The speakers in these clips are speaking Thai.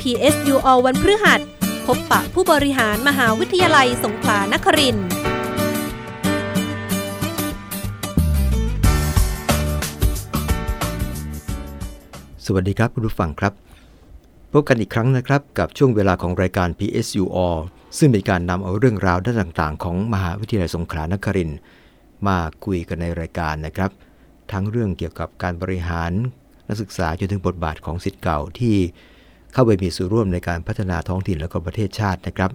PSU All วันพฤหัส พบปะผู้บริหารมหาวิทยาลัยสงขลานครินทร์สวัสดีครับคุณผู้ฟังครับ พบกันอีกครั้งนะครับกับช่วงเวลาของรายการ PSU All ซึ่งเป็นการนำเอาเรื่องราวด้านต่างๆ ของมหาวิทยาลัยสงขลานครินทร์มาคุยกันในรายการนะครับ ทั้งเรื่องเกี่ยวกับการบริหารนักศึกษาจนถึงบทบาทของสิทธิ์เก่าที่ เข้าไปมีส่วนร่วมในการพัฒนาท้องถิ่นและก็ประเทศชาตินะครับ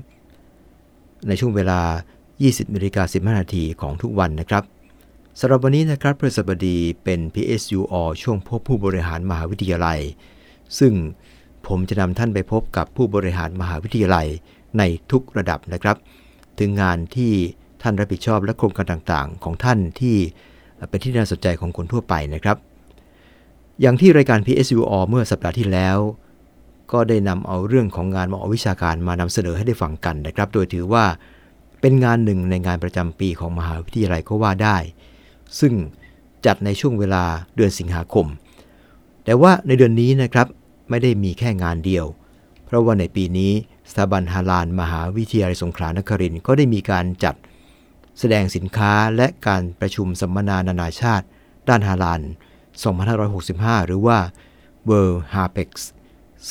ในช่วงเวลา 20นาฬิกา15นาทีของทุกวันนะครับสำหรับวันนี้นะครับพฤษบดีเป็น PSU อช่วงพบผู้บริหารมหาวิทยาลัย ซึ่งผมจะนำท่านไปพบกับผู้บริหารมหาวิทยาลัยในทุกระดับนะครับ ถึงงานที่ท่านรับผิดชอบและโครงการต่างๆ ของท่านที่เป็นที่น่าสนใจของคนทั่วไปนะครับ อย่างที่รายการ PSU อเมื่อสัปดาห์ที่แล้ว ก็ได้นำเอาเรื่องของงานมอวิชาการมานำเสนอให้ได้ฟังกันนะครับ โดยถือว่าเป็นงานหนึ่งในงานประจำปีของมหาวิทยาลัยก็ว่าได้ ซึ่งจัดในช่วงเวลาเดือนสิงหาคม แต่ว่าในเดือนนี้นะครับไม่ได้มีแค่งานเดียว เพราะว่าในปีนี้สถาบันฮาลานมหาวิทยาลัยสงขลานครินทร์ก็ได้มีการจัดแสดงสินค้าและการประชุมสัมมนานานาชาติ ด้านฮาลาน 2565 หรือว่า World Harpex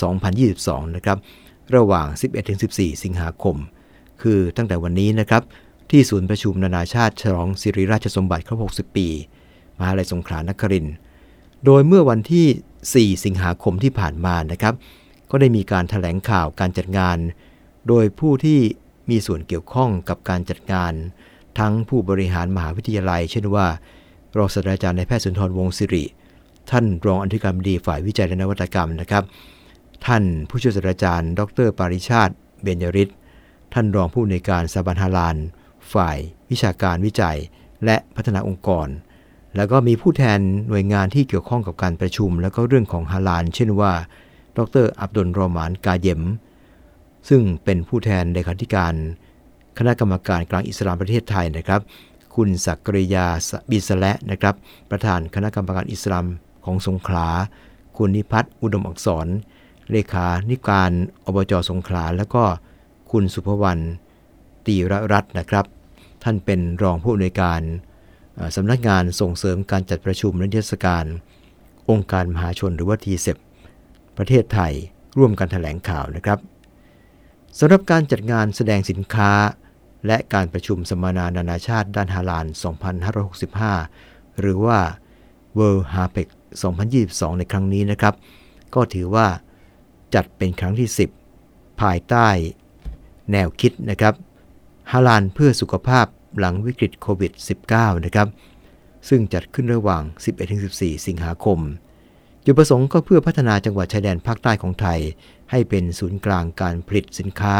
2022 นะครับ ระหว่าง 11-14 สิงหาคม คือตั้งแต่วันนี้นะครับ ที่ศูนย์ประชุมนานาชาติฉลองสิริราชสมบัติครบ 60 ปี มหาลัยสงขลานครินทร์โดยเมื่อวันที่ 4 สิงหาคมที่ผ่านมานะครับ ก็ได้มีการถแถลงข่าวการจัดงาน โดยผู้ที่มีส่วนเกี่ยวข้องกับการจัดงาน ทั้งผู้บริหารมหาวิทยาลัย เช่นว่ารองศาสตราจารย์นายแพทย์สุนทรวงศ์สิริ ท่านรองอธิการบดีฝ่ายวิจัยและนวัตกรรมนะครับ ท่านผู้ช่วยศาสตราจารย์ ดร ปาริชาติ เบญยริศท่านรองผู้ในการสถาบันฮาลานฝ่ายวิชาการวิจัย และพัฒนาองค์กร แล้วก็มีผู้แทนหน่วยงานที่เกี่ยวข้องกับการประชุม แล้วก็เรื่องของฮาลานเช่นว่า ดร อับดุลรอมานกาเยม ซึ่งเป็นผู้แทนเลขาธิการ คณะกรรมการกลางอิสลามประเทศไทยนะครับ คุณศักริยาบิสและนะครับ ประธานคณะกรรมการอิสลามของสงขลา คุณนิพัฒน์อุดมอักษร เลขานิการอบจสงขลา แล้วก็คุณสุภวรรณตีรรัตน์นะครับ ท่านเป็นรองผู้อำนวยการสำนักงานส่งเสริมการจัดประชุมและเทศกาลองค์การมหาชนหรือว่าทีเซประเทศไทยร่วมกันถแถลงข่าวนะครับสำหรับการจัดงานแสดงสินค้า และการประชุมสัมมนานานาชาติด้านฮาลาน2565 หรือว่า World h a p e c 2022 ในครั้งนี้นะครับ ก็ถือว่า จัดเป็นครั้งที่ 10 ภายใต้แนวคิดนะครับฮาลานเพื่อสุขภาพหลังวิกฤตโควิด -19 นะครับ ซึ่งจัดขึ้นระหว่าง 11-14 สิงหาคม จุดประสงค์ก็เพื่อพัฒนาจังหวัดชายแดนภาคใต้ของไทย ให้เป็นศูนย์กลางการผลิตสินค้า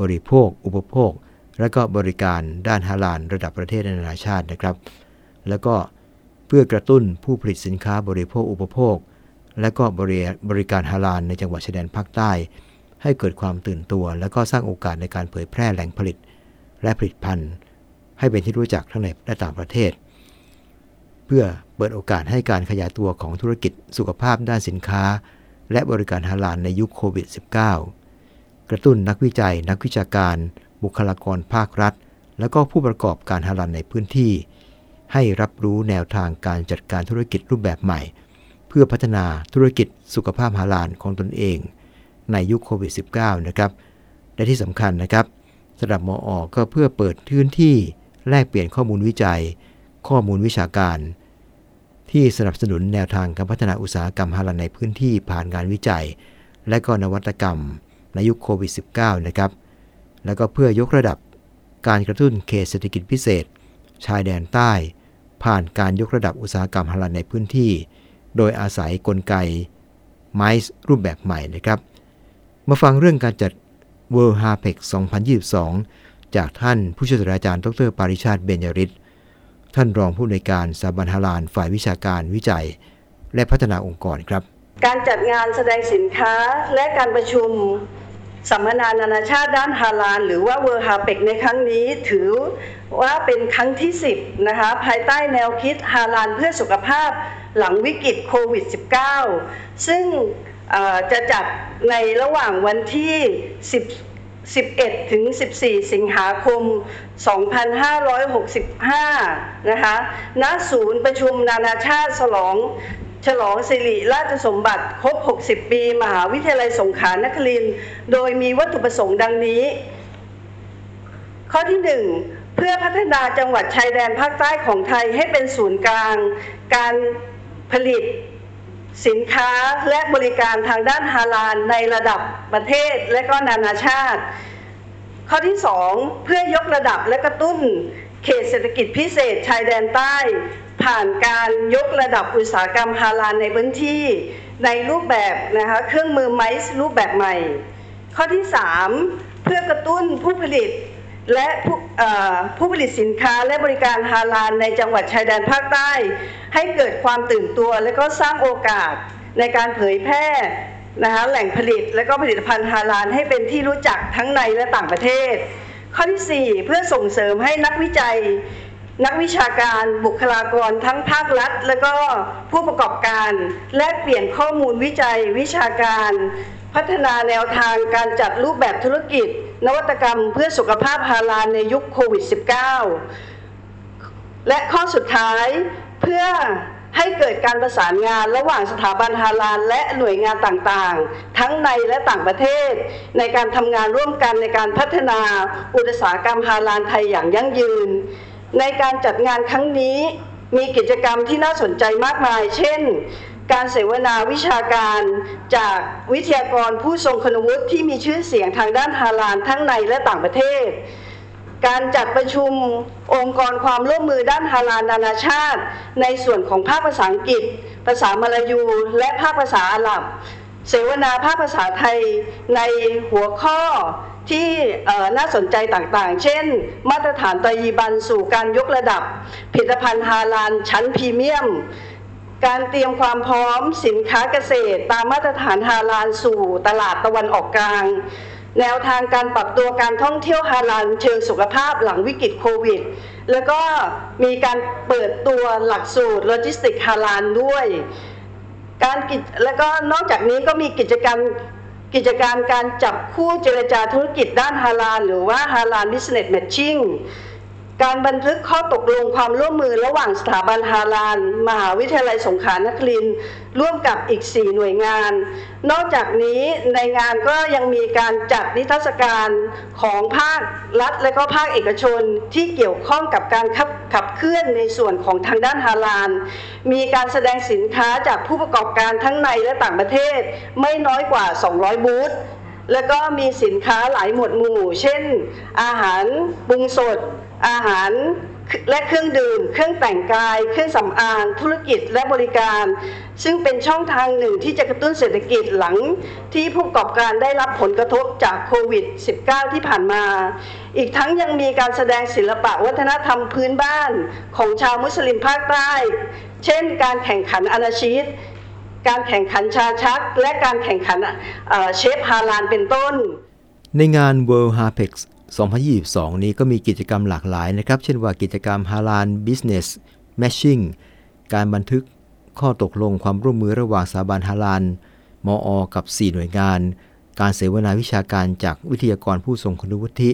บริโภค อุปโภค และก็บริการด้านฮาลานระดับประเทศนานาชาตินะครับ แล้วก็เพื่อกระตุ้นผู้ผลิตสินค้าบริโภคอุปโภค และก็บริการฮาลานในจังหวัดชายแดนภาคใต้ ให้เกิดความตื่นตัว และก็สร้างโอกาสในการเผยแพร่แหล่งผลิต และผลิตภัณฑ์ ให้เป็นที่รู้จักทั้งในและต่างประเทศ เพื่อเปิดโอกาสให้การขยายตัวของธุรกิจสุขภาพด้านสินค้า และบริการฮาลานในยุคโควิด -19 กระตุ้นนักวิจัย นักวิชาการ บุคลากรภาครัฐ และก็ผู้ประกอบการฮาลานในพื้นที่ ให้รับรู้แนวทางการจัดการธุรกิจรูปแบบใหม่ เพื่อพัฒนาธุรกิจสุขภาพฮาลานของตนเอง ในยุคโควิด -19 นะครับและที่สำคัญนะครับสำหรับมออก็เพื่อเปิดพื้นที่แลกเปลี่ยนข้อมูลวิจัย ข้อมูลวิชาการ ที่สนับสนุนแนวทางการพัฒนาอุตสาหกรรมฮาลาลในพื้นที่ผ่านงานวิจัย และก็นวัตกรรมในยุคโควิด -19 นะครับแล้วก็เพื่อยกระดับการกระตุ้นเขตเศรษฐกิจพิเศษ ชายแดนใต้ ผ่านการยกระดับอุตสาหกรรมฮาลาลในพื้นที่ โดยอาศัยกลไกไมซ์รูปแบบใหม่นะครับ มาฟังเรื่องการจัด World Harpex 2022 จากท่านผู้ช่วยศาสตราจารย์ ดรปาริชาติเบญยริศท่านรองผู้ในวยการสถาบันฮาลานฝ่ายวิชาการวิจัย และพัฒนาองค์กรครับ การจัดงานแสดงสินค้าและการประชุมสัมมนานานาชาติด้านฮาลาน หรือว่า World Harpex ในครั้งนี้ถือว่าเป็นครั้งที่ 10 นะคะภายใต้แนวคิดฮาลานเพื่อสุขภาพ หลังวิกฤตโควิด -19 ซึ่งจะจัดในระหว่างวันที่ 10 11 ถึง 14 สิงหาคม 2565 นะคะ ณ ศูนย์ประชุมนานาชาติฉลองฉลองสิริราชสมบัติครบ 60 ปี มหาวิทยาลัยสงขลานครินทร์โดยมีวัตถุประสงค์ดังนี้ ข้อที่ 1 เพื่อพัฒนาจังหวัดชายแดนภาคใต้ของไทยให้เป็นศูนย์กลาง การ ผลิตสินค้าและบริการทางด้านฮาลาลในระดับประเทศและก็นานาชาติ ข้อที่ 2 เพื่อยกระดับและกระตุ้นเขตเศรษฐกิจพิเศษชายแดนใต้ ผ่านการยกระดับอุตสาหกรรมฮาลาลในพื้นที่ ในรูปแบบนะคะเครื่องมือไม้รูปแบบใหม่ ข้อที่ 3 เพื่อกระตุ้นผู้ผลิตและผู้ผู้ผลิตสินค้าและบริการฮาลาลในจังหวัดชายแดนภาคใต้ ให้เกิดความตื่นตัวและก็สร้างโอกาสในการเผยแพร่นะคะแหล่งผลิตและก็ผลิตภัณฑ์ฮาลาลให้เป็นที่รู้จักทั้งในและต่างประเทศ ข้อที่ 4 เพื่อส่งเสริมให้นักวิจัย นักวิชาการบุคลากรทั้งภาครัฐ และก็ผู้ประกอบการและเปลี่ยนข้อมูลวิจัยวิชาการ พัฒนาแนวทางการจัดรูปแบบธุรกิจ นวัตกรรมเพื่อสุขภาพฮาลาลในยุคโควิด -19 และข้อสุดท้าย เพื่อให้เกิดการประสานงานระหว่างสถาบันฮาลาลและหน่วยงานต่างๆ ทั้งในและต่างประเทศ ในการทำงานร่วมกันในการพัฒนาอุตสาหกรรมฮาลาลไทยอย่างยั่งยืน ในการจัดงานครั้งนี้มีกิจกรรมที่น่าสนใจมากมาย เช่น การเสวนาวิชาการจากวิทยากรผู้ทรงคุณวุฒิที่มีชื่อเสียงทางด้านฮาลาลทั้งในและต่างประเทศ การจัดประชุมองค์กรความร่วมมือด้านฮาลาลนานาชาติ ในส่วนของภาคภาษาอังกฤษ ภาษามลายู และภาคภาษาอาหรับ เสวนาภาคภาษาไทยในหัวข้อที่น่าสนใจต่างๆ เช่น มาตรฐานตยีบันสู่การยกระดับ ผลิตภัณฑ์ฮาลาลชั้นพรีเมียม การเตรียมความพร้อมสินค้าเกษตร ตามมาตรฐานฮาลาลสู่ตลาดตะวันออกกลาง แนวทางการปรับตัวการท่องเที่ยวฮาลาลเชิงสุขภาพหลังวิกฤตโควิด แล้วก็มีการเปิดตัวหลักสูตรโลจิสติกฮาลาลด้วย การกิจแล้วก็นอกจากนี้ก็มีกิจกรรมกิจการการจับคู่เจรจาธุรกิจด้านฮาลาลหรือว่า Halal Business Matching การบันทึกข้อตกลงความร่วมมือระหว่างสถาบันฮาลาล มหาวิทยาลัยสงขลานครินทร์ร่วมกับอีก 4 หน่วยงาน นอกจากนี้ในงานก็ยังมีการจัดนิทรรศการของภาครัฐและก็ภาคเอกชนที่เกี่ยวข้องกับการขับขับเคลื่อนในส่วนของทางด้านฮาลาล มีการแสดงสินค้าจากผู้ประกอบการทั้งในและต่างประเทศไม่น้อยกว่า 200 บูธแล้วก็มีสินค้าหลายหมวดหมู่ เช่น อาหารปรุงสด อาหารและเครื่องดื่ม เครื่องแต่งกาย เครื่องสำอาง ธุรกิจและบริการ ซึ่งเป็นช่องทางหนึ่งที่จะกระตุ้นเศรษฐกิจหลังที่ผู้ประกอบการได้รับผลกระทบจากโควิด -19 ที่ผ่านมา อีกทั้งยังมีการแสดงศิลปะวัฒนธรรมพื้นบ้านของชาวมุสลิมภาคใต้ เช่น การแข่งขันอนาชีต การแข่งขันชาชัก และการแข่งขันเชฟฮาลานเป็นต้น ในงาน World Harpex 2022 นี้ก็มีกิจกรรมหลากหลายนะครับ เช่นว่ากิจกรรม Halal Business Matching การบันทึกข้อตกลงความร่วมมือระหว่างสถาบันฮาลานมออกับ 4 หน่วยงาน การเสวนาวิชาการจากวิทยากรผู้ทรงคุณวุฒิ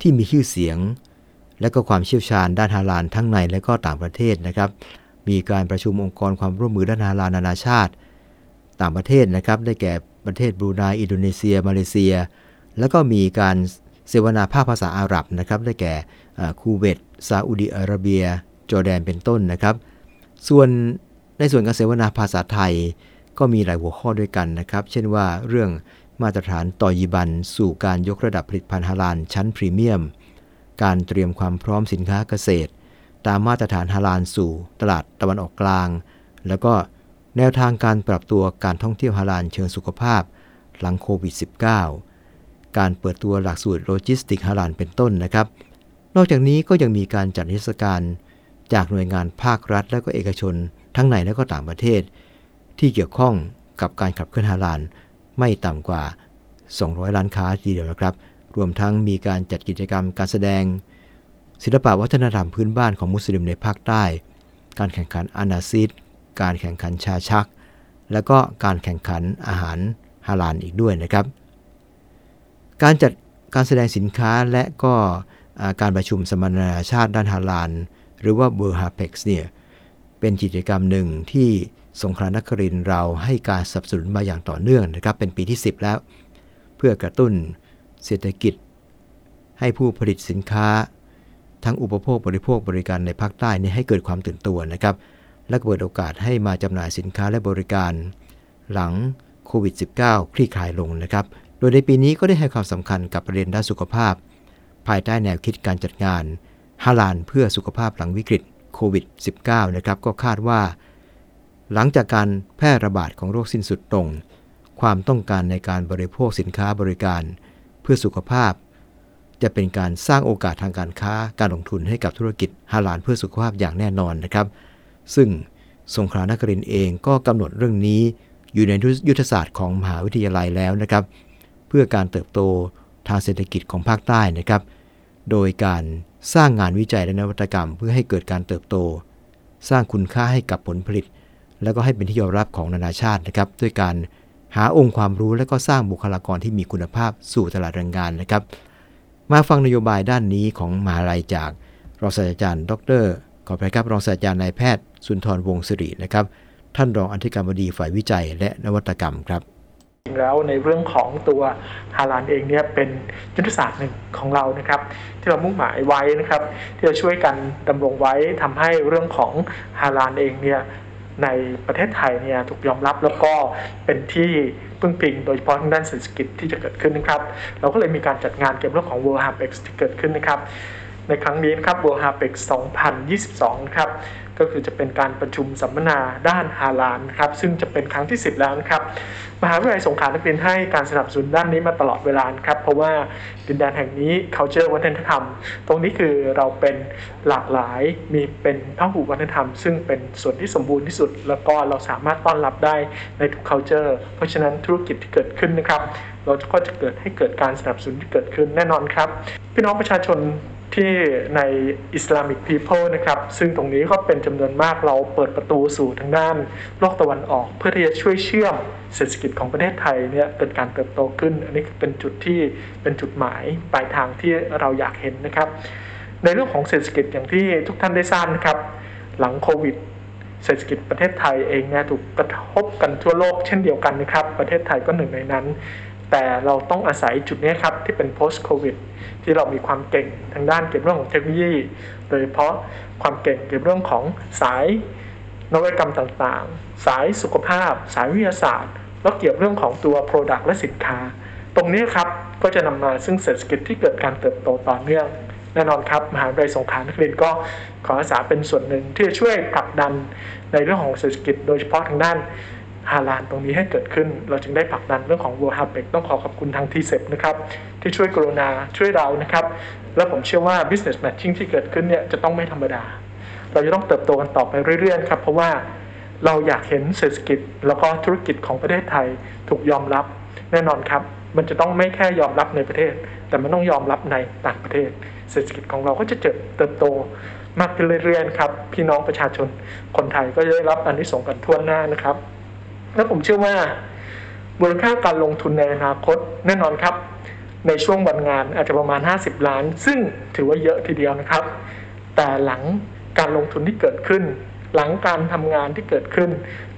ที่มีชื่อเสียง และก็ความเชี่ยวชาญด้านฮาลาลทั้งในและก็ต่างประเทศนะครับ มีการประชุมองค์กรความร่วมมือด้านฮาลาลนานาชาติ ต่างประเทศนะครับ ได้แก่ประเทศบรูไนอินโดนีเซีย มาเลเซีย แล้วก็มีการ เสวนาภาคภาษาอาหรับนะครับได้แก่คูเวตซาอุดิอาระเบีย จอร์แดนเป็นต้นนะครับ ส่วนในส่วนการเสวนาภาษาไทยก็มีหลายหัวข้อด้วยกันนะครับ เช่นว่าเรื่องมาตรฐานตอยยีบัน สู่การยกระดับผลิตภัณฑ์ฮาลาลชั้นพรีเมียม การเตรียมความพร้อมสินค้าเกษตร ตามมาตรฐานฮาลาลสู่ตลาดตะวันออกกลาง แล้วก็แนวทางการปรับตัวการท่องเที่ยวฮาลาลเชิงสุขภาพ หลังโควิด -19 การเปิดตัวหลักสูตรโลจิสติกฮาลานเป็นต้นนะครับ นอกจากนี้ก็ยังมีการจัดนิทรรศการจากหน่วยงานภาครัฐ และก็เอกชน ทั้งในและก็ต่างประเทศ ที่เกี่ยวข้องกับการขับเคลื่อนฮาลานไม่ต่ำกว่า 200 ล้านค้าทีเดียวนะครับ รวมทั้งมีการจัดกิจกรรมการแสดง ศิลปะวัฒนธรรมพื้นบ้านของมุสลิมในภาคใต้ การแข่งขันอานาซิดการแข่งขันชาชัก แล้วก็การแข่งขันอาหารฮาลาลอีกด้วยนะครับ การจัดการแสดงสินค้าและก็การประชุมสมนานาชาติด้านฮาลาลหรือว่า World Hapex เนี่ยเป็นกิจกรรมหนึ่งที่สงขลานครินเราให้การสนับสนุนมาอย่างต่อเนื่องนะครับเป็นปีที่ 10 แล้ว เพื่อกระตุ้นเศรษฐกิจ ให้ผู้ผลิตสินค้า ทั้งอุปโภคบริโภคบริการในภาคใต้นี่ให้เกิดความตื่นตัวนะครับ และเปิดโอกาสให้มาจำหน่ายสินค้าและบริการ หลังโควิด -19 คลี่คลายลงนะครับ โดยในปีนี้ก็ได้ให้ความสำคัญกับประเด็นด้านสุขภาพ ภายใต้แนวคิดการจัดงานฮาลานเพื่อสุขภาพหลังวิกฤตโควิด -19 นะครับก็คาดว่า หลังจากการแพร่ระบาดของโรคสิ้นสุดตรง ความต้องการในการบริโภคสินค้าบริการ เพื่อสุขภาพ จะเป็นการสร้างโอกาสทางการค้าการลงทุนให้กับธุรกิจฮาลานเพื่อสุขภาพอย่างแน่นอนนะครับ ซึ่งสงขลานครินเองก็กำหนดเรื่องนี้อยู่ในยุทธศาสตร์ของมหาวิทยาลัยแล้วนะครับ เพื่อการเติบโตทางเศรษฐกิจของภาคใต้นะครับ โดยการสร้างงานวิจัยและนวัตกรรม เพื่อให้เกิดการเติบโต สร้างคุณค่าให้กับผลผลิต แล้วก็ให้เป็นที่ยอมรับของนานาชาตินะครับ ด้วยการหาองค์ความรู้และก็สร้างบุคลากรที่มีคุณภาพสู่ตลาดแรงงานนะครับ มาฟังนโยบายด้านนี้ของมหาลัยจากรองศาสตราจารย์ ดรขอไปครับรองศาสตราจารย์นายแพทย์ สุนทรวงศิรินะครับ ท่านรองอธิการบดีฝ่ายวิจัยและนวัตกรรมครับ ริงแล้วในเรื่องของตัวฮาลานเองเนี่ยเป็นยุทธศาสตร์หนึ่งของเรานะครับ ที่เรามุ่งหมายไว้นะครับ ที่จะช่วยกันดำรงไว้ทำให้เรื่องของฮาลานเองเนี่ยในประเทศไทยเนี่ยถูกยอมรับแล้วก็เป็นที่พึ่งพิงโดยเฉพาะทางด้านเศรษฐกิจที่จะเกิดขึ้นนะครับ เราก็เลยมีการจัดงานเกี่ยวกับเรื่องของ World Hapex ที่เกิดขึ้นนะครับ ในครั้งนี้นะครับ World Hapex 2022 ครับ ก็คือจะเป็นการประชุมสัมมนาด้านฮาลานครับซึ่งจะเป็นครั้งที่ 10 แล้วนะครับมหาวิทยาลัยสงขลานครินทร์ให้การสนับสนุนด้านนี้มาตลอดเวลาครับเพราะว่าดินแดนแห่งนี้ culture วัฒนธรรม ตรงนี้คือเราเป็นหลากหลายมีเป็นพหุวัฒนธรรม ซึ่งเป็นส่วนที่สมบูรณ์ที่สุด แล้วก็เราสามารถต้อนรับได้ในทุก culture เพราะฉะนั้นธุรกิจที่เกิดขึ้นนะครับ เราก็จะเกิดให้เกิดการสนับสนุนที่เกิดขึ้นแน่นอนครับ พี่น้องประชาชน ที่ใน Islamic People นะครับ ซึ่งตรงนี้ก็เป็นจำนวนมากเราเปิดประตูสู่ทางด้านโลกตะวันออก เพื่อที่จะช่วยเชื่อมเศรษฐกิจของประเทศไทยเนี่ยเกิดการเติบโตขึ้น อันนี้เป็นจุดที่เป็นจุดหมายปลายทางที่เราอยากเห็นนะครับ ในเรื่องของเศรษฐกิจอย่างที่ทุกท่านได้ทราบนะครับ หลังโควิดเศรษฐกิจประเทศไทยเองเนี่ยถูกกระทบกันทั่วโลกเช่นเดียวกันนะครับ ประเทศไทยก็หนึ่งในนั้น แต่เราต้องอาศัยจุดนี้ครับที่เป็น post covid ที่เรามีความเก่งทางด้านเกี่ยวกับเรื่องของเทคโนโลยี โดยเฉพาะความเก่งเกี่ยวกับเรื่องของสายนวัตกรรมต่างๆ สายสุขภาพ สายวิทยาศาสตร์ แล้วเกี่ยวกับเรื่องของตัว Product และสินค้า ตรงนี้ครับก็จะนำมาซึ่งเศรษฐกิจที่เกิดการเติบโตต่อเนื่องแน่นอนครับมหาวิทยาลัยสงขลานครินทร์ก็ขออาสาเป็นส่วนหนึ่งที่จะช่วยผลักดันในเรื่องของเศรษฐกิจ โดยเฉพาะทางด้าน ฮาลานตรงนี้ให้เกิดขึ้น เราจึงได้ผลักดันเรื่องของ World h a p e c ต้องขอขอบคุณทางทีเซนะครับ ที่ช่วยกรุณาช่วยเรานะครับ และผมเชื่อว่า business matching ที่เกิดขึ้นเนี่ยจะต้องไม่ธรรมดา เราจะต้องเติบโตกันต่อไปเรื่อยๆครับ เพราะว่าเราอยากเห็นเศรษฐกิจ แล้วก็ธุรกิจของประเทศไทยถูกยอมรับแน่นอนครับ มันจะต้องไม่แค่ยอมรับในประเทศ แต่มันต้องยอมรับในต่างประเทศ เศรษฐกิจของเราก็จะเติบโตมากขึ้นเรื่อยๆครับ พี่น้องประชาชนคนไทยก็จะได้รับอันนี้ส่งกันทั่วหน้านะครับ และผมเชื่อว่ามูลค่าการลงทุนในอนาคตแน่นอนครับ ในช่วงวันงานอาจจะประมาณ 50 ล้าน ซึ่งถือว่าเยอะทีเดียวนะครับ แต่หลังการลงทุนที่เกิดขึ้น หลังการทำงานที่เกิดขึ้น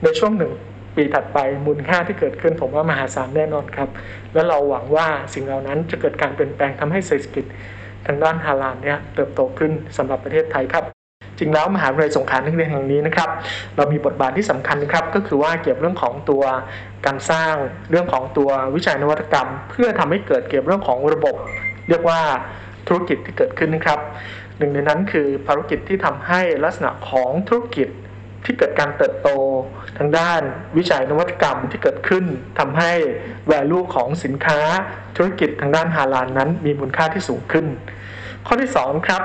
ในช่วงหนึ่งปีถัดไปมูลค่าที่เกิดขึ้น ผมว่ามหาศาลแน่นอนครับ และเราหวังว่าสิ่งเหล่านั้นจะเกิดการเปลี่ยนแปลงทำให้เศรษฐกิจทางด้านฮาลาลเนี่ยเติบโตขึ้นสำหรับประเทศไทยครับ จริงแล้วมหาวิทยาลัยสงขลานักเรียนแห่งนี้นะครับ เรามีบทบาทที่สำคัญนะครับ ก็คือว่าเกี่ยวเรื่องของตัวการสร้างเรื่องของตัววิจัยนวัตกรรม เพื่อทำให้เกิดเกี่ยวเรื่องของระบบ เรียกว่าธุรกิจที่เกิดขึ้นนะครับ หนึ่งในนั้นคือภารกิจที่ทำให้ลักษณะของธุรกิจที่เกิดการเติบโตทางด้านวิจัยนวัตกรรมที่เกิดขึ้นทำให้ value ของสินค้าธุรกิจทางด้านฮาลาลนั้นมีมูลค่าที่สูงขึ้น ข้อที่ 2 ครับ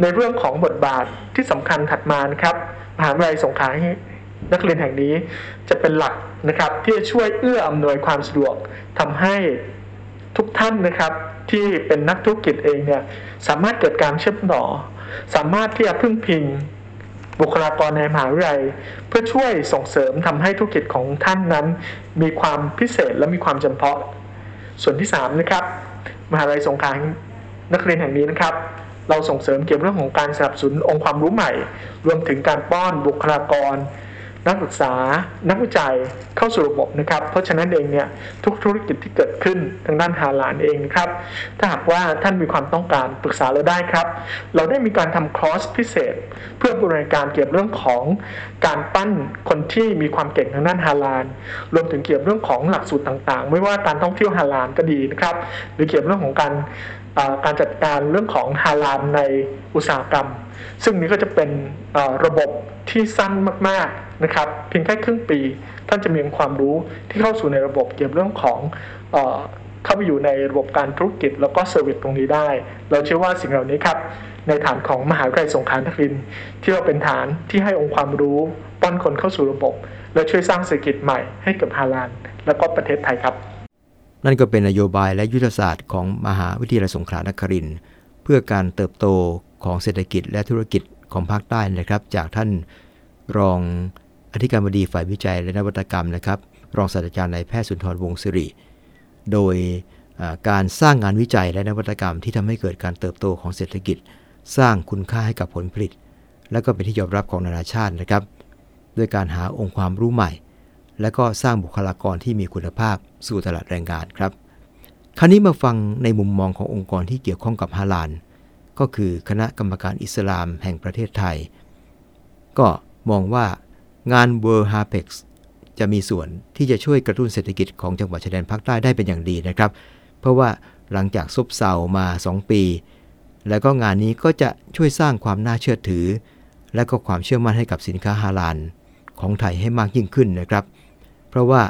ในเรื่องของบทบาทที่สำคัญถัดมานะครับมหาวิทยาลัยสงขลานักเรียนแห่งนี้จะเป็นหลักนะครับที่จะช่วยเอื้ออำนวยความสะดวกทำให้ทุกท่านนะครับที่เป็นนักธุรกิจเองเนี่ยสามารถเกิดการเชื่อมต่อ สามารถที่จะพึ่งพิงบุคลากรในมหาวิทยาลัย เพื่อช่วยส่งเสริมทำให้ธุรกิจของท่านนั้น มีความพิเศษและมีความจำเพาะ ส่วนที่3นะครับมหาวิทยาลัยสงขลานักเรียนแห่งนี้นะครับ เราส่งเสริมเกี่ยวกับเรื่องของการสนับสนุนองค์ความรู้ใหม่ รวมถึงการป้อนบุคลากร นักศึกษา นักวิจัยเข้าสู่ระบบนะครับ เพราะฉะนั้นเองเนี่ยทุกธุรกิจที่เกิดขึ้นทางด้านฮาลานเองนะครับ ถ้าหากว่าท่านมีความต้องการปรึกษาเราได้ครับ เราได้มีการทำคอร์สพิเศษ เพื่อบริการเกี่ยวกับเรื่องของการปั้นคนที่มีความเก่งทางด้านฮาลานรวมถึงเกี่ยวกับเรื่องของหลักสูตรต่างๆ ไม่ว่าการท่องเที่ยวฮาลานก็ดีนะครับ หรือเกี่ยวกับเรื่องของการ การจัดการเรื่องของฮาลานในอุตสาหกรรม ซึ่งนี้ก็จะเป็นระบบที่สั้นมากๆนะครับ เพียงแค่ครึ่งปี ท่านจะมีความรู้ที่เข้าสู่ในระบบเกี่ยวกับเรื่องของเอเข้าไปอยู่ในระบบการธุรกิจแล้วก็เซอร์วิสตรงนี้ได้ เราเชื่อว่าสิ่งเหล่านี้ครับ ในฐานของมหาวิทยาลัยสงขลานครินที่เราเป็นฐานที่ให้องค์ความรู้ป้อนคนเข้าสู่ระบบ และช่วยสร้างเศรษฐกิจใหม่ให้กับฮาลาน และก็ประเทศไทยครับ นั่นก็เป็นนโยบายและยุทธศาสตร์ของมหาวิทยาลัยสงขลานครินเพื่อการเติบโตของเศรษฐกิจและธุรกิจของภาคใต้นะครับ จากท่านรองอธิการบดีฝ่ายวิจัยและนวัตกรรมนะครับ รองศาสตราจารย์นายแพทย์สุนทรวงศิริ โดยการสร้างงานวิจัยและนวัตกรรมที่ทำให้เกิดการเติบโตของเศรษฐกิจ สร้างคุณค่าให้กับผลผลิต และก็เป็นที่ยอมรับของนานาชาตินะครับ ด้วยการหาองค์ความรู้ใหม่ และก็สร้างบุคลากรที่มีคุณภาพสู่ตลาดแรงงานครับ คราวนี้มาฟังในมุมมองขององค์กรที่เกี่ยวข้องกับฮาลาน ก็คือคณะกรรมการอิสลามแห่งประเทศไทย ก็มองว่างาน World Hapex จะมีส่วนที่จะช่วยกระตุ้นเศรษฐกิจของจังหวัดชายแดนภาคใต้ได้เป็นอย่างดีนะครับ เพราะว่าหลังจากซบเซามา 2 ปี แล้วก็งานนี้ก็จะช่วยสร้างความน่าเชื่อถือ และก็ความเชื่อมั่นให้กับสินค้าฮาลาลของไทยให้มากยิ่งขึ้นนะครับ เพราะว่า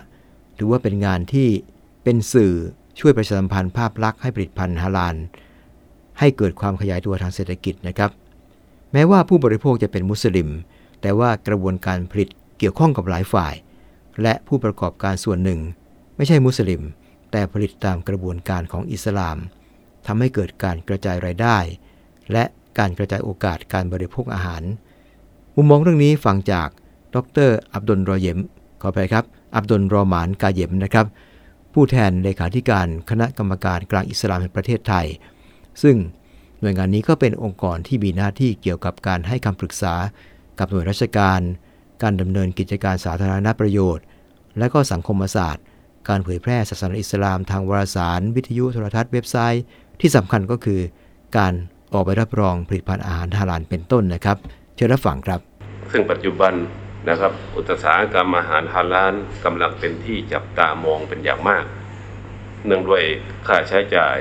ถือว่าเป็นงานที่เป็นสื่อช่วยประชาสัมพันธ์ภาพลักษณ์ให้ผลิตภัณฑ์ฮาลาลให้เกิดความขยายตัวทางเศรษฐกิจนะครับ แม้ว่าผู้บริโภคจะเป็นมุสลิม แต่ว่ากระบวนการผลิตเกี่ยวข้องกับหลายฝ่าย และผู้ประกอบการส่วนหนึ่ง ไม่ใช่มุสลิม แต่ผลิตตามกระบวนการของอิสลามทำให้เกิดการกระจายรายได้ และการกระจายโอกาสการบริโภคอาหาร มุมมองเรื่องนี้ฟังจากดร อับดุลรอเยมขอไปครับ อับดุลรอหมานกาเยมนะครับ ผู้แทนเลขาธิการคณะกรรมการกลางอิสลามแห่งประเทศไทย ซึ่งหน่วยงานนี้ก็เป็นองค์กรที่มีหน้าที่เกี่ยวกับการให้คำปรึกษา กับหน่วยราชการ การดำเนินกิจการสาธารณประโยชน์ และก็สังคมศาสตร์ การเผยแพร่ศาสนาอิสลามทางวารสาร วิทยุโทรทัศน์เว็บไซต์ ที่สำคัญก็คือ การออกใบรับรองผลิตภัณฑ์อาหารฮาลาลเป็นต้นนะครับ เชิญรับฟังครับ ซึ่งปัจจุบัน นะครับ อุตสาหกรรมอาหารฮาลาลกำลังเป็นที่จับตามองเป็นอย่างมาก เนื่องด้วยค่าใช้จ่าย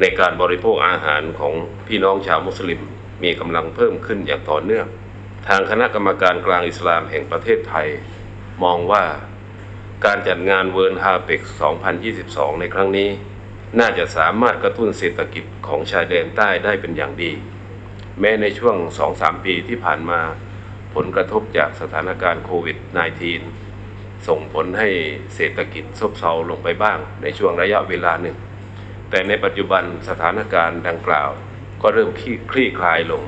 ในการบริโภคอาหารของพี่น้องชาวมุสลิมมีกำลังเพิ่มขึ้นอย่างต่อเนื่อง ทางคณะกรรมการกลางอิสลามแห่งประเทศไทย มองว่าการจัดงานเวิร์นฮาเปก2022 ในครั้งนี้ น่าจะสามารถกระตุ้นเศรษฐกิจของชายแดนใต้ได้เป็นอย่างดี แม้ในช่วง 2-3 ปีที่ผ่านมา ผลกระทบจากสถานการณ์โควิด -19 ส่งผลให้เศรษฐกิจซบเซาลงไปบ้างในช่วงระยะเวลาหนึ่ง แต่ในปัจจุบันสถานการณ์ดังกล่าว ก็เริ่มคลี่คลายลง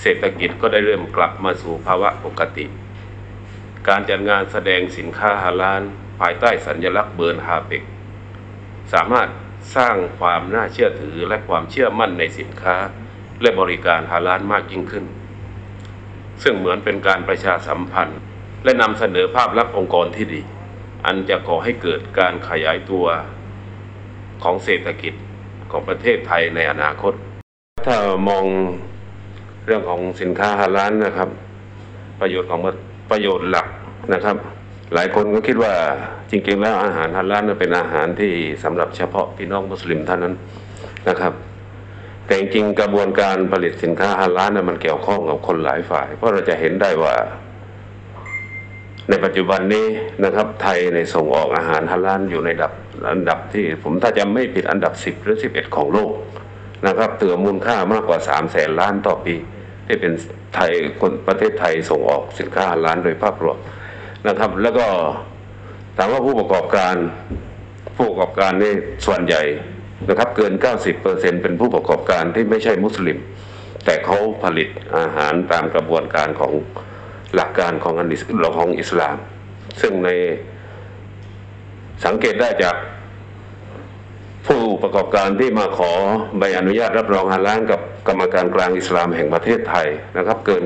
เศรษฐกิจก็ได้เริ่มกลับมาสู่ภาวะปกติ การจัดงานแสดงสินค้าฮาลาลภายใต้สัญญลักษณ์เบิร์นฮาเปกสามารถสร้างความน่าเชื่อถือและความเชื่อมั่นในสินค้า และบริการฮาลาลมากยิ่งขึ้น ซึ่งเหมือนเป็นการประชาสัมพันธ์ และนำเสนอภาพลักษณ์องค์กรที่ดี อันจะก่อให้เกิดการขยายตัวของเศรษฐกิจของประเทศไทยในอนาคต ถ้ามองเรื่องของสินค้าฮาลาลนะครับ ประโยชน์ของประโยชน์หลักนะครับ หลายคนก็คิดว่าจริงๆแล้วอาหารฮาลาลเป็นอาหารที่สำหรับเฉพาะพี่น้องมุสลิมเท่านั้นนะครับ แต่จริงกระบวนการผลิตสินค้าฮาลาลนะมันเกี่ยวข้องกับคนหลายฝ่าย เพราะเราจะเห็นได้ว่า ในปัจจุบันนี้นะครับ ไทยในส่งออกอาหารฮาลาลอยู่ในดับอันดับที่ผมถ้าจะไม่ผิดอันดับ 10 หรือ 11 ของโลกนะครับเตือมูลค่ามากกว่า3แสนล้านต่อปี ที่เป็นไทยคนประเทศไทยส่งออกสินค้าฮาลาลโดยภาพรวมนะครับ แล้วก็ถามว่าผู้ประกอบการผู้ประกอบการนี่ส่วนใหญ่ นะครับเกิน 90%เป็นผู้ประกอบการที่ไม่ใช่มุสลิม แต่เขาผลิตอาหารตามกระบวนการของหลักการของอันดิสของอิสลาม ซึ่งในสังเกตได้จากผู้ประกอบการที่มาขอใบอนุญาตรับรองฮาล้าลกับกรรมการกลางอิสลามแห่งประเทศไทยนะครับ เกิน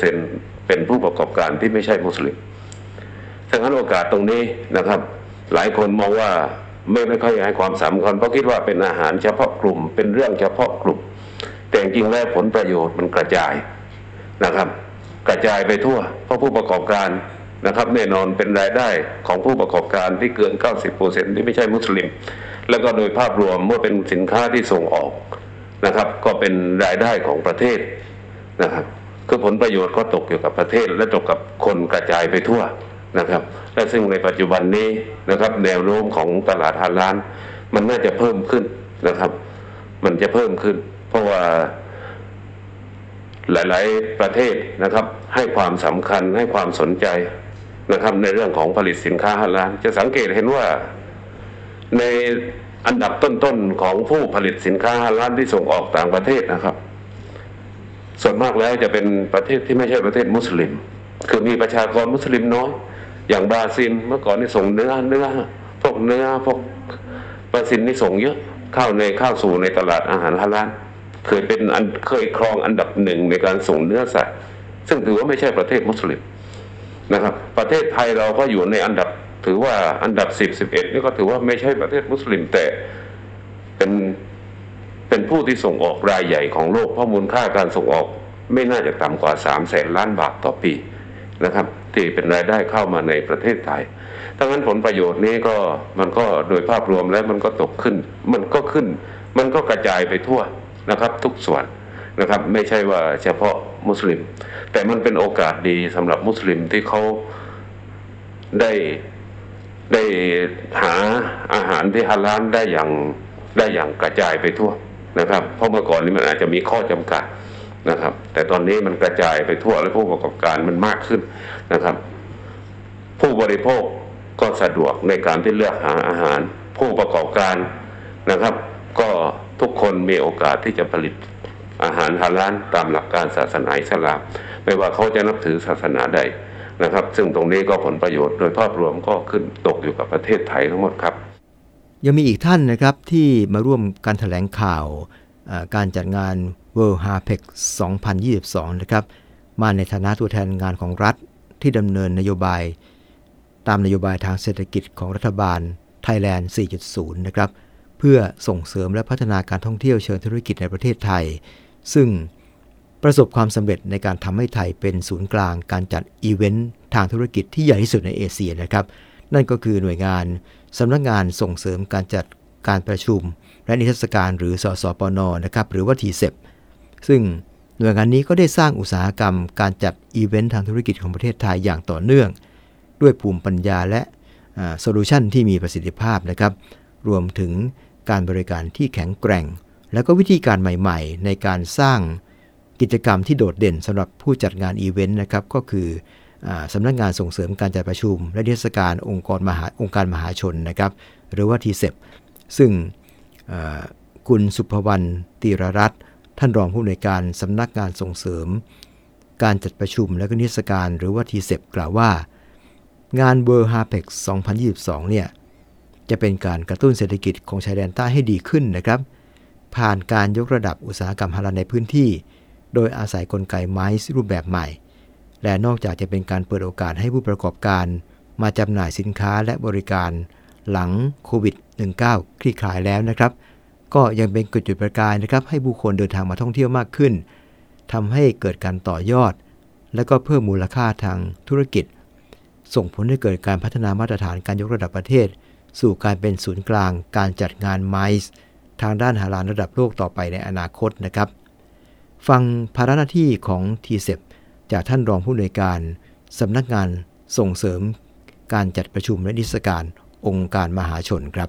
90%เป็นผู้ประกอบการที่ไม่ใช่มุสลิมดังนั้นโอกาสตรงนี้นะครับ หลายคนมองว่า ไม่ไม่ค่อยให้ความสำคัญเพราะคิดว่าเป็นอาหารเฉพาะกลุ่ม เป็นเรื่องเฉพาะกลุ่ม แต่จริงแล้วผลประโยชน์มันกระจายนะครับ กระจายไปทั่ว เพราะผู้ประกอบการนะครับแน่นอนเป็นรายได้ของผู้ประกอบการที่เกิน 90%ที่ไม่ใช่มุสลิม แล้วก็โดยภาพรวมเมื่อเป็นสินค้าที่ส่งออกนะครับ ก็เป็นรายได้ของประเทศนะครับคือผลประโยชน์ก็ตกอยู่กับประเทศและตกกับคนกระจายไปทั่ว นะครับ และซึ่งในปัจจุบันนี้นะครับ แนวโน้มของตลาดฮาลาลมันน่าจะเพิ่มขึ้นนะครับ มันจะเพิ่มขึ้น เพราะว่าหลาย ๆ ประเทศนะครับ ให้ความสำคัญให้ความสนใจนะครับ ในเรื่องของผลิตสินค้าฮาลาลจะสังเกตเห็นว่าในอันดับต้น ๆ ของผู้ผลิตสินค้าฮาลาลที่ส่งออกต่างประเทศนะครับ ส่วนมากแล้วจะเป็นประเทศที่ไม่ใช่ประเทศมุสลิม คือมีประชากรมุสลิมน้อย อย่างบราซิลเมื่อก่อนนี่ส่งเนื้อเนื้อพวกเนื้อพวกบราซิลนี่ส่งเยอะเข้าในเข้าสู่ในตลาดอาหารฮาลาลเคยเป็นอันเคยครองอันดับหนึ่งในการส่งเนื้อสัตว์ซึ่งถือว่าไม่ใช่ประเทศมุสลิมนะครับ ประเทศไทยเราก็อยู่ในอันดับถือว่าอันดับสิบสิบเอ็ดนี่ก็ถือว่าไม่ใช่ประเทศมุสลิมแต่เป็นเป็นผู้ที่ส่งออกรายใหญ่ของโลกเพราะมูลค่าการส่งออกไม่น่าจะต่ำกว่าสามแสนล้านบาทต่อปีนะครับ ที่เป็นรายได้เข้ามาในประเทศไทยดังนั้นผลประโยชน์นี้ก็มันก็โดยภาพรวมแล้วมันก็ตกขึ้น มันก็ขึ้น มันก็กระจายไปทั่วนะครับ ทุกส่วนนะครับ ไม่ใช่ว่าเฉพาะมุสลิม แต่มันเป็นโอกาสดีสำหรับมุสลิมที่เขาได้ได้หาอาหารที่ฮาลาลได้อย่างได้อย่างกระจายไปทั่วนะครับ เพราะเมื่อก่อนนี้มันอาจจะมีข้อจำกัด นะครับ แต่ตอนนี้มันกระจายไปทั่วและผู้ประกอบการมันมากขึ้นนะครับ ผู้บริโภคก็สะดวกในการที่เลือกหาอาหาร ผู้ประกอบการนะครับ ก็ทุกคนมีโอกาสที่จะผลิตอาหารฮาลาลตามหลักการศาสนาอิสลามไม่ว่าเขาจะนับถือศาสนาใดนะครับ ซึ่งตรงนี้ก็ผลประโยชน์โดยภาพรวมก็ขึ้นตกอยู่กับประเทศไทยทั้งหมดครับ ยังมีอีกท่านนะครับที่มาร่วมการถแถลงข่าวการจัดงาน World HAPEC 2022 นะครับ มาในฐานะตัวแทนงานของรัฐที่ดำเนินนโยบาย ตามนโยบายทางเศรษฐกิจของรัฐบาลไทยแลนด์4.0 นะครับ เพื่อส่งเสริมและพัฒนาการท่องเที่ยวเชิงธุรกิจในประเทศไทย ซึ่งประสบความสำเร็จในการทำให้ไทยเป็นศูนย์กลางการจัดอีเวนต์ทางธุรกิจที่ใหญ่ที่สุดในเอเชียนะครับ นั่นก็คือหน่วยงานสำนักงานส่งเสริมการจัดการประชุม และนิทรรศการหรือสสปนนะครับ หรือว่า TCEB ซึ่งหน่วยงานนี้ก็ได้สร้างอุตสาหกรรมการจัดอีเวนต์ทางธุรกิจของประเทศไทยอย่างต่อเนื่อง ด้วยภูมิปัญญาและโซลูชันที่มีประสิทธิภาพนะครับ รวมถึงการบริการที่แข็งแกร่ง และก็วิธีการใหม่ๆ ในการสร้างกิจกรรมที่โดดเด่นสำหรับผู้จัดงานอีเวนต์นะครับก็คือสำนักงานส่งเสริมการจัดประชุม และเทศกาลองค์กรมหาองค์การมหาชนนะครับ หรือว่า TCEB ซึ่งคุณสุภวรรณตีรรัตน์ ท่านรองผู้อำนวยการสำนักงานส่งเสริม การจัดประชุมและก็นิทรรศการหรือว่า TCEB กล่าวว่า งาน World HAPEX 2022 เนี่ย จะเป็นการกระตุ้นเศรษฐกิจของชายแดนใต้ให้ดีขึ้นนะครับ ผ่านการยกระดับอุตสาหกรรมฮาลาลในพื้นที่ โดยอาศัยกลไกไม้รูปแบบใหม่ และนอกจากจะเป็นการเปิดโอกาสให้ผู้ประกอบการ มาจำหน่ายสินค้าและบริการหลังโควิด -19 คลี่คลายแล้วนะครับ ก็ยังเป็นจุดประกายนะครับให้ผู้คนเดินทางมาท่องเที่ยวมากขึ้นทำให้เกิดการต่อยอด และก็เพิ่มมูลค่าทางธุรกิจ ส่งผลให้เกิดการพัฒนามาตรฐานการยกระดับประเทศ สู่การเป็นศูนย์กลาง การจัดงานไมซ์ทางด้านหาลานระดับโลกต่อไปในอนาคตนะครับ ฟังภาระหน้าที่ของทีเซจากท่านรองผู้อำนวยการสำนักงานส่งเสริมการจัดประชุมและนิทรรศการองค์การมหาชนครับ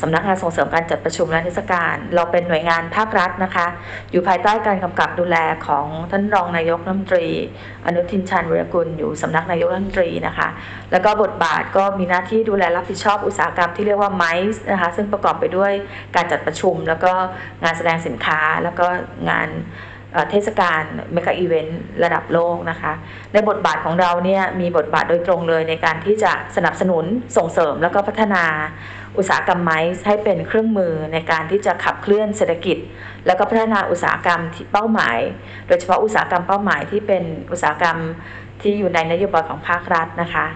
สำนักงานส่งเสริมการจัดประชุมและนิทรรศการ เราเป็นหน่วยงานภาครัฐนะคะ อยู่ภายใต้การกำกับดูแลของท่านรองนายกรัฐมนตรี อนุทินชาญวิรกุลอยู่สำนักนายกรัฐมนตรีนะคะ แล้วก็บทบาทก็มีหน้าที่ดูแลรับผิดชอบอุตสาหกรรมที่เรียกว่าไมซ์นะคะซึ่งประกอบไปด้วยการจัดประชุม แล้วก็งานแสดงสินค้าแล้วก็งาน เทศกาลเมกะอีเวนต์ระดับโลกนะคะ ในบทบาทของเราเนี่ยมีบทบาทโดยตรงเลยในการที่จะสนับสนุนส่งเสริมแล้วก็พัฒนาอุตสาหกรรมไม้ให้เป็นเครื่องมือในการที่จะขับเคลื่อนเศรษฐกิจ แล้วก็พัฒนาอุตสาหกรรมที่เป้าหมาย โดยเฉพาะอุตสาหกรรมเป้าหมายที่เป็นอุตสาหกรรมที่อยู่ในนโยบายของภาครัฐนะคะ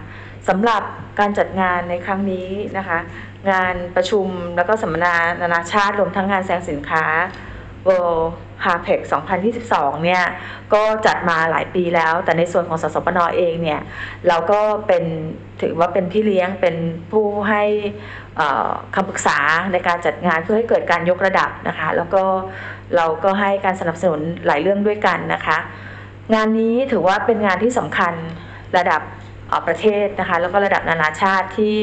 สำหรับการจัดงานในครั้งนี้นะคะ งานประชุมแล้วก็สัมมนานานาชาติรวมทั้งงานแสดงสินค้า World h a r p e c 2022 เนี่ยก็จัดมาหลายปีแล้ว แต่ในส่วนของสสปนอเองเนี่ยเราก็เป็นถือว่าเป็นพี่เลี้ยงเป็นผู้ให้คำปรึกษาในการจัดงานเพื่อให้เกิดการยกระดับนะคะ แล้วก็เราก็ให้การสนับสนุนหลายเรื่องด้วยกันนะคะ งานนี้ถือว่าเป็นงานที่สำคัญระดับประเทศนะคะ แล้วก็ระดับนานาชาติที่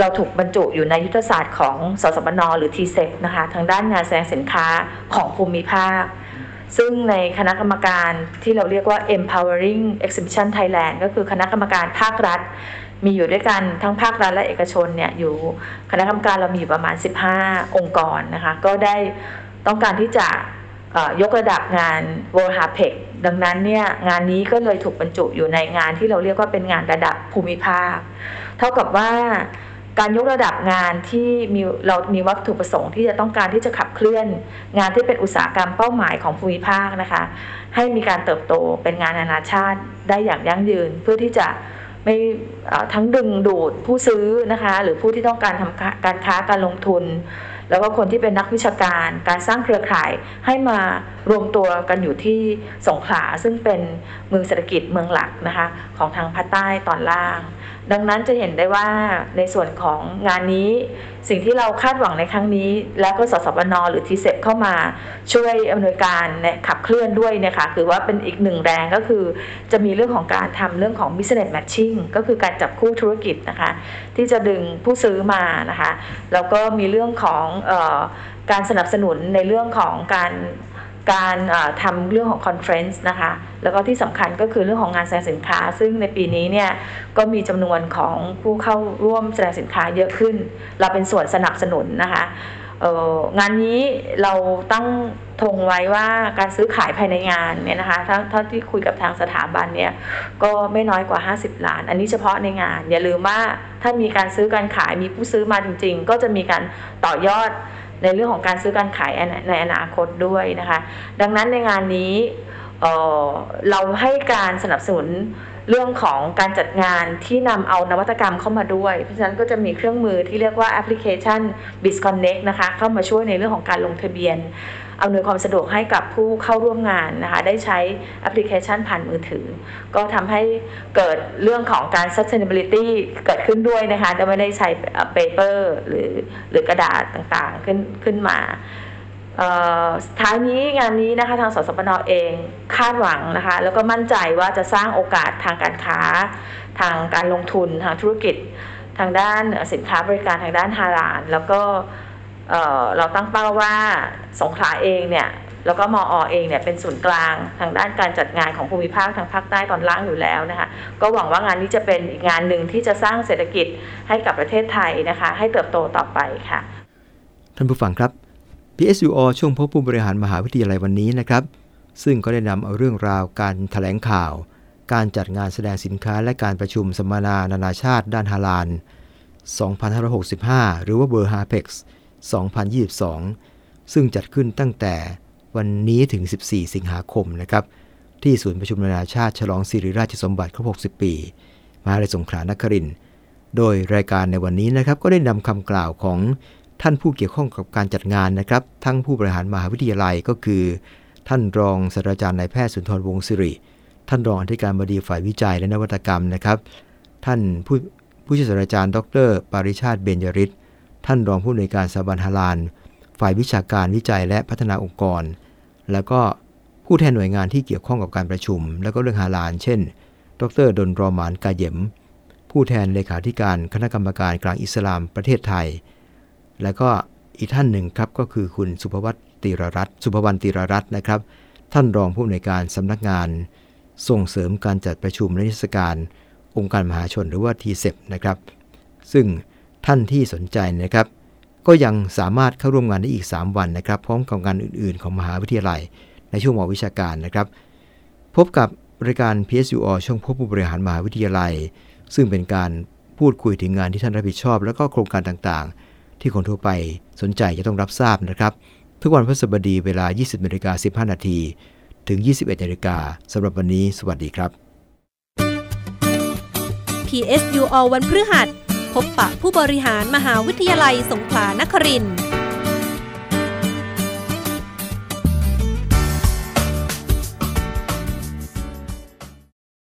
เราถูกบรรจุอยู่ในยุทธศาสตร์ของสสบนหรือ t เซนะคะทางด้านงานแสดงสินค้าของภูมิภาค ซึ่งในคณะกรรมการที่เราเรียกว่า empowering exhibition Thailand ก็คือคณะกรรมการภาครัฐ มีอยู่ด้วยกันทั้งภาครัฐและเอกชนเนี่ยอยู่คณะกรรมการเรามีอยู่ประมาณ 15 องค์กรนะคะก็ได้ต้องการที่จะยกระดับงาน World h a p e c ดังนั้นเนี่ยงานนี้ก็เลยถูกบรรจุอยู่ในงานที่เราเรียกว่าเป็นงานระดับภูมิภาค เท่ากับว่า การยกระดับงานที่มีเรามีวัตถุประสงค์ที่จะต้องการที่จะขับเคลื่อน งานที่เป็นอุตสาหกรรมเป้าหมายของภูมิภาคนะคะ ให้มีการเติบโตเป็นงานนานาชาติได้อย่างยั่งยืน เพื่อที่จะไม่ทั้งดึงดูดผู้ซื้อนะคะ หรือผู้ที่ต้องการทำการค้าการลงทุน แล้วก็คนที่เป็นนักวิชาการการสร้างเครือข่ายให้มารวมตัวกันอยู่ที่สงขลาซึ่งเป็นเมืองเศรษฐกิจเมืองหลักนะคะของทางภาคใต้ตอนล่าง ดังนั้นจะเห็นได้ว่าในส่วนของงานนี้ สิ่งที่เราคาดหวังในครั้งนี้ แล้วก็สสบนหรือทีเซ็เข้ามาช่วยอำนวยการขับเคลื่อนด้วยเนี่ยค่ะคือว่าเป็นอีกหนึ่งแรงก็คือ จะมีเรื่องของการทำเรื่องของ business matching ก็คือการจับคู่ธุรกิจนะคะ ที่จะดึงผู้ซื้อมานะคะแล้วก็มีเรื่องของการสนับสนุนในเรื่องของการการทำเรื่องของ conference นะคะ แล้วก็ที่สำคัญก็คือเรื่องของงานแสดงสินค้า ซึ่งในปีนี้เนี่ยก็มีจำนวนของผู้เข้าร่วมแสดงสินค้าเยอะขึ้น เราเป็นส่วนสนับสนุนนะคะ งานนี้เราตั้งธงไว้ว่าการซื้อขายภายในงานเนี่ยนะคะถ้าถ้าที่คุยกับทางสถาบันเนี่ยก็ไม่น้อยกว่า 50 ล้าน อันนี้เฉพาะในงาน อย่าลืมว่าถ้ามีการซื้อการขายมีผู้ซื้อมาจริง ๆ ก็จะมีการต่อยอดในเรื่องของการซื้อการขายในอนาคตด้วยนะคะ ดังนั้นในงานนี้เเราให้การสนับสนุน เรื่องของการจัดงานที่นำเอานวัตกรรมเข้ามาด้วย เพราะฉะนั้นก็จะมีเครื่องมือที่เรียกว่าแอปพลิเคชัน BizConnect นะคะเข้ามาช่วยในเรื่องของการลงทะเบียนอำนวยความสะดวกให้กับผู้เข้าร่วมงานนะคะได้ใช้แอปพลิเคชันผ่านมือถือ ก็ทำให้เกิดเรื่องของการ sustainability เกิดขึ้นด้วยนะคะจะไม่ได้ใช้ paper หรือหรือกระดาษต่างๆขึ้นขึ้นมา ท้ายนี้งานนี้นะคะทางสสปนเองคาดหวังนะคะแล้วก็มั่นใจว่าจะสร้างโอกาสทางการค้า ทางการลงทุนทางธุรกิจ ทางด้านสินค้าบริการทางด้านฮาลาลแล้วก็เราตั้งเป้าว่าสงขลาเองเนี่ยแล้วก็มอเองเนี่ยเป็นศูนย์กลางทางด้านการจัดงานของภูมิภาคทางภาคใต้ตอนล่างอยู่แล้วนะคะก็หวังว่างานนี้จะเป็นอีกงานหนึ่งที่จะสร้างเศรษฐกิจให้กับประเทศไทยนะคะให้เติบโตต่อไปค่ะท่านผู้ฟังครับ PSUO ช่วงพบผู้บริหารมหาวิทยาลัยวันนี้นะครับ ซึ่งก็ได้นำเอาเรื่องราวการถแถลงข่าว การจัดงานแสดงสินค้าและการประชุมสัมมนานานาชาติด้านฮาลาล 2565 หรือว่าเบอร์ฮาเพ็กซ์2022 ซึ่งจัดขึ้นตั้งแต่วันนี้ถึง 14 สิงหาคมนะครับ ที่ศูนย์ประชุมนานาชาติฉลองสิริราชสมบัติครบ 60 ปี มหาวิทยาลัยสงขลานครินโดยรายการในวันนี้นะครับก็ได้นำคำกล่าวของ ท่านผู้เกี่ยวข้องกับการจัดงานนะครับ ทั้งผู้บริหารมหาวิทยาลัยก็คือ ท่านรองศาสตราจารย์นายแพทย์สุนทรวงศิริ ท่านรองอธิการบดีฝ่ายวิจัยและนวัตกรรมนะครับ ท่านผู้ผู้ช่วยศาสตราจารย์ ดร ปาริชาติเบญจริศท่านรองผู้อำนวยการสถาบันฮาลาน ฝ่ายวิชาการวิจัยและพัฒนาองค์กร แล้วก็ผู้แทนหน่วยงานที่เกี่ยวข้องกับการประชุม แล้วก็เรื่องฮาลาน เช่น ดรดนรอมานกาเยม ผู้แทนเลขาธิการคณะกรรมการกลางอิสลามประเทศไทย แล้วก็อีกท่านหนึ่งครับก็คือคุณสุภวัตติรรัตสุภวรรณติรรัตนะครับ ท่านรองผู้อำนวยการสำนักงาน ส่งเสริมการจัดประชุมและนิทรรศการ องค์การมหาชนหรือว่าทีเซนะครับ ซึ่งท่านที่สนใจนะครับ ก็ยังสามารถเข้าร่วมงานได้อีก 3 วันนะครับ พร้อมกับงานอื่น ๆ ของมหาวิทยาลัย ในช่วงหมอวิชาการนะครับ พบกับรายการ PSUO ช่องพบผู้บริหารมหาวิทยาลัย ซึ่งเป็นการพูดคุยถึงงานที่ท่านรับผิดชอบ แล้วก็โครงการต่างๆ ที่คนทั่วไปสนใจจะต้องรับทราบนะครับ ทุกวันพฤหัสบดีเวลา 20นาฬิกา15 นาทีถึง 21นาฬิกาสำหรับวันนี้สวัสดีครับ PSU All วันพฤหัส พบปะผู้บริหารมหาวิทยาลัยสงขลานครินทร์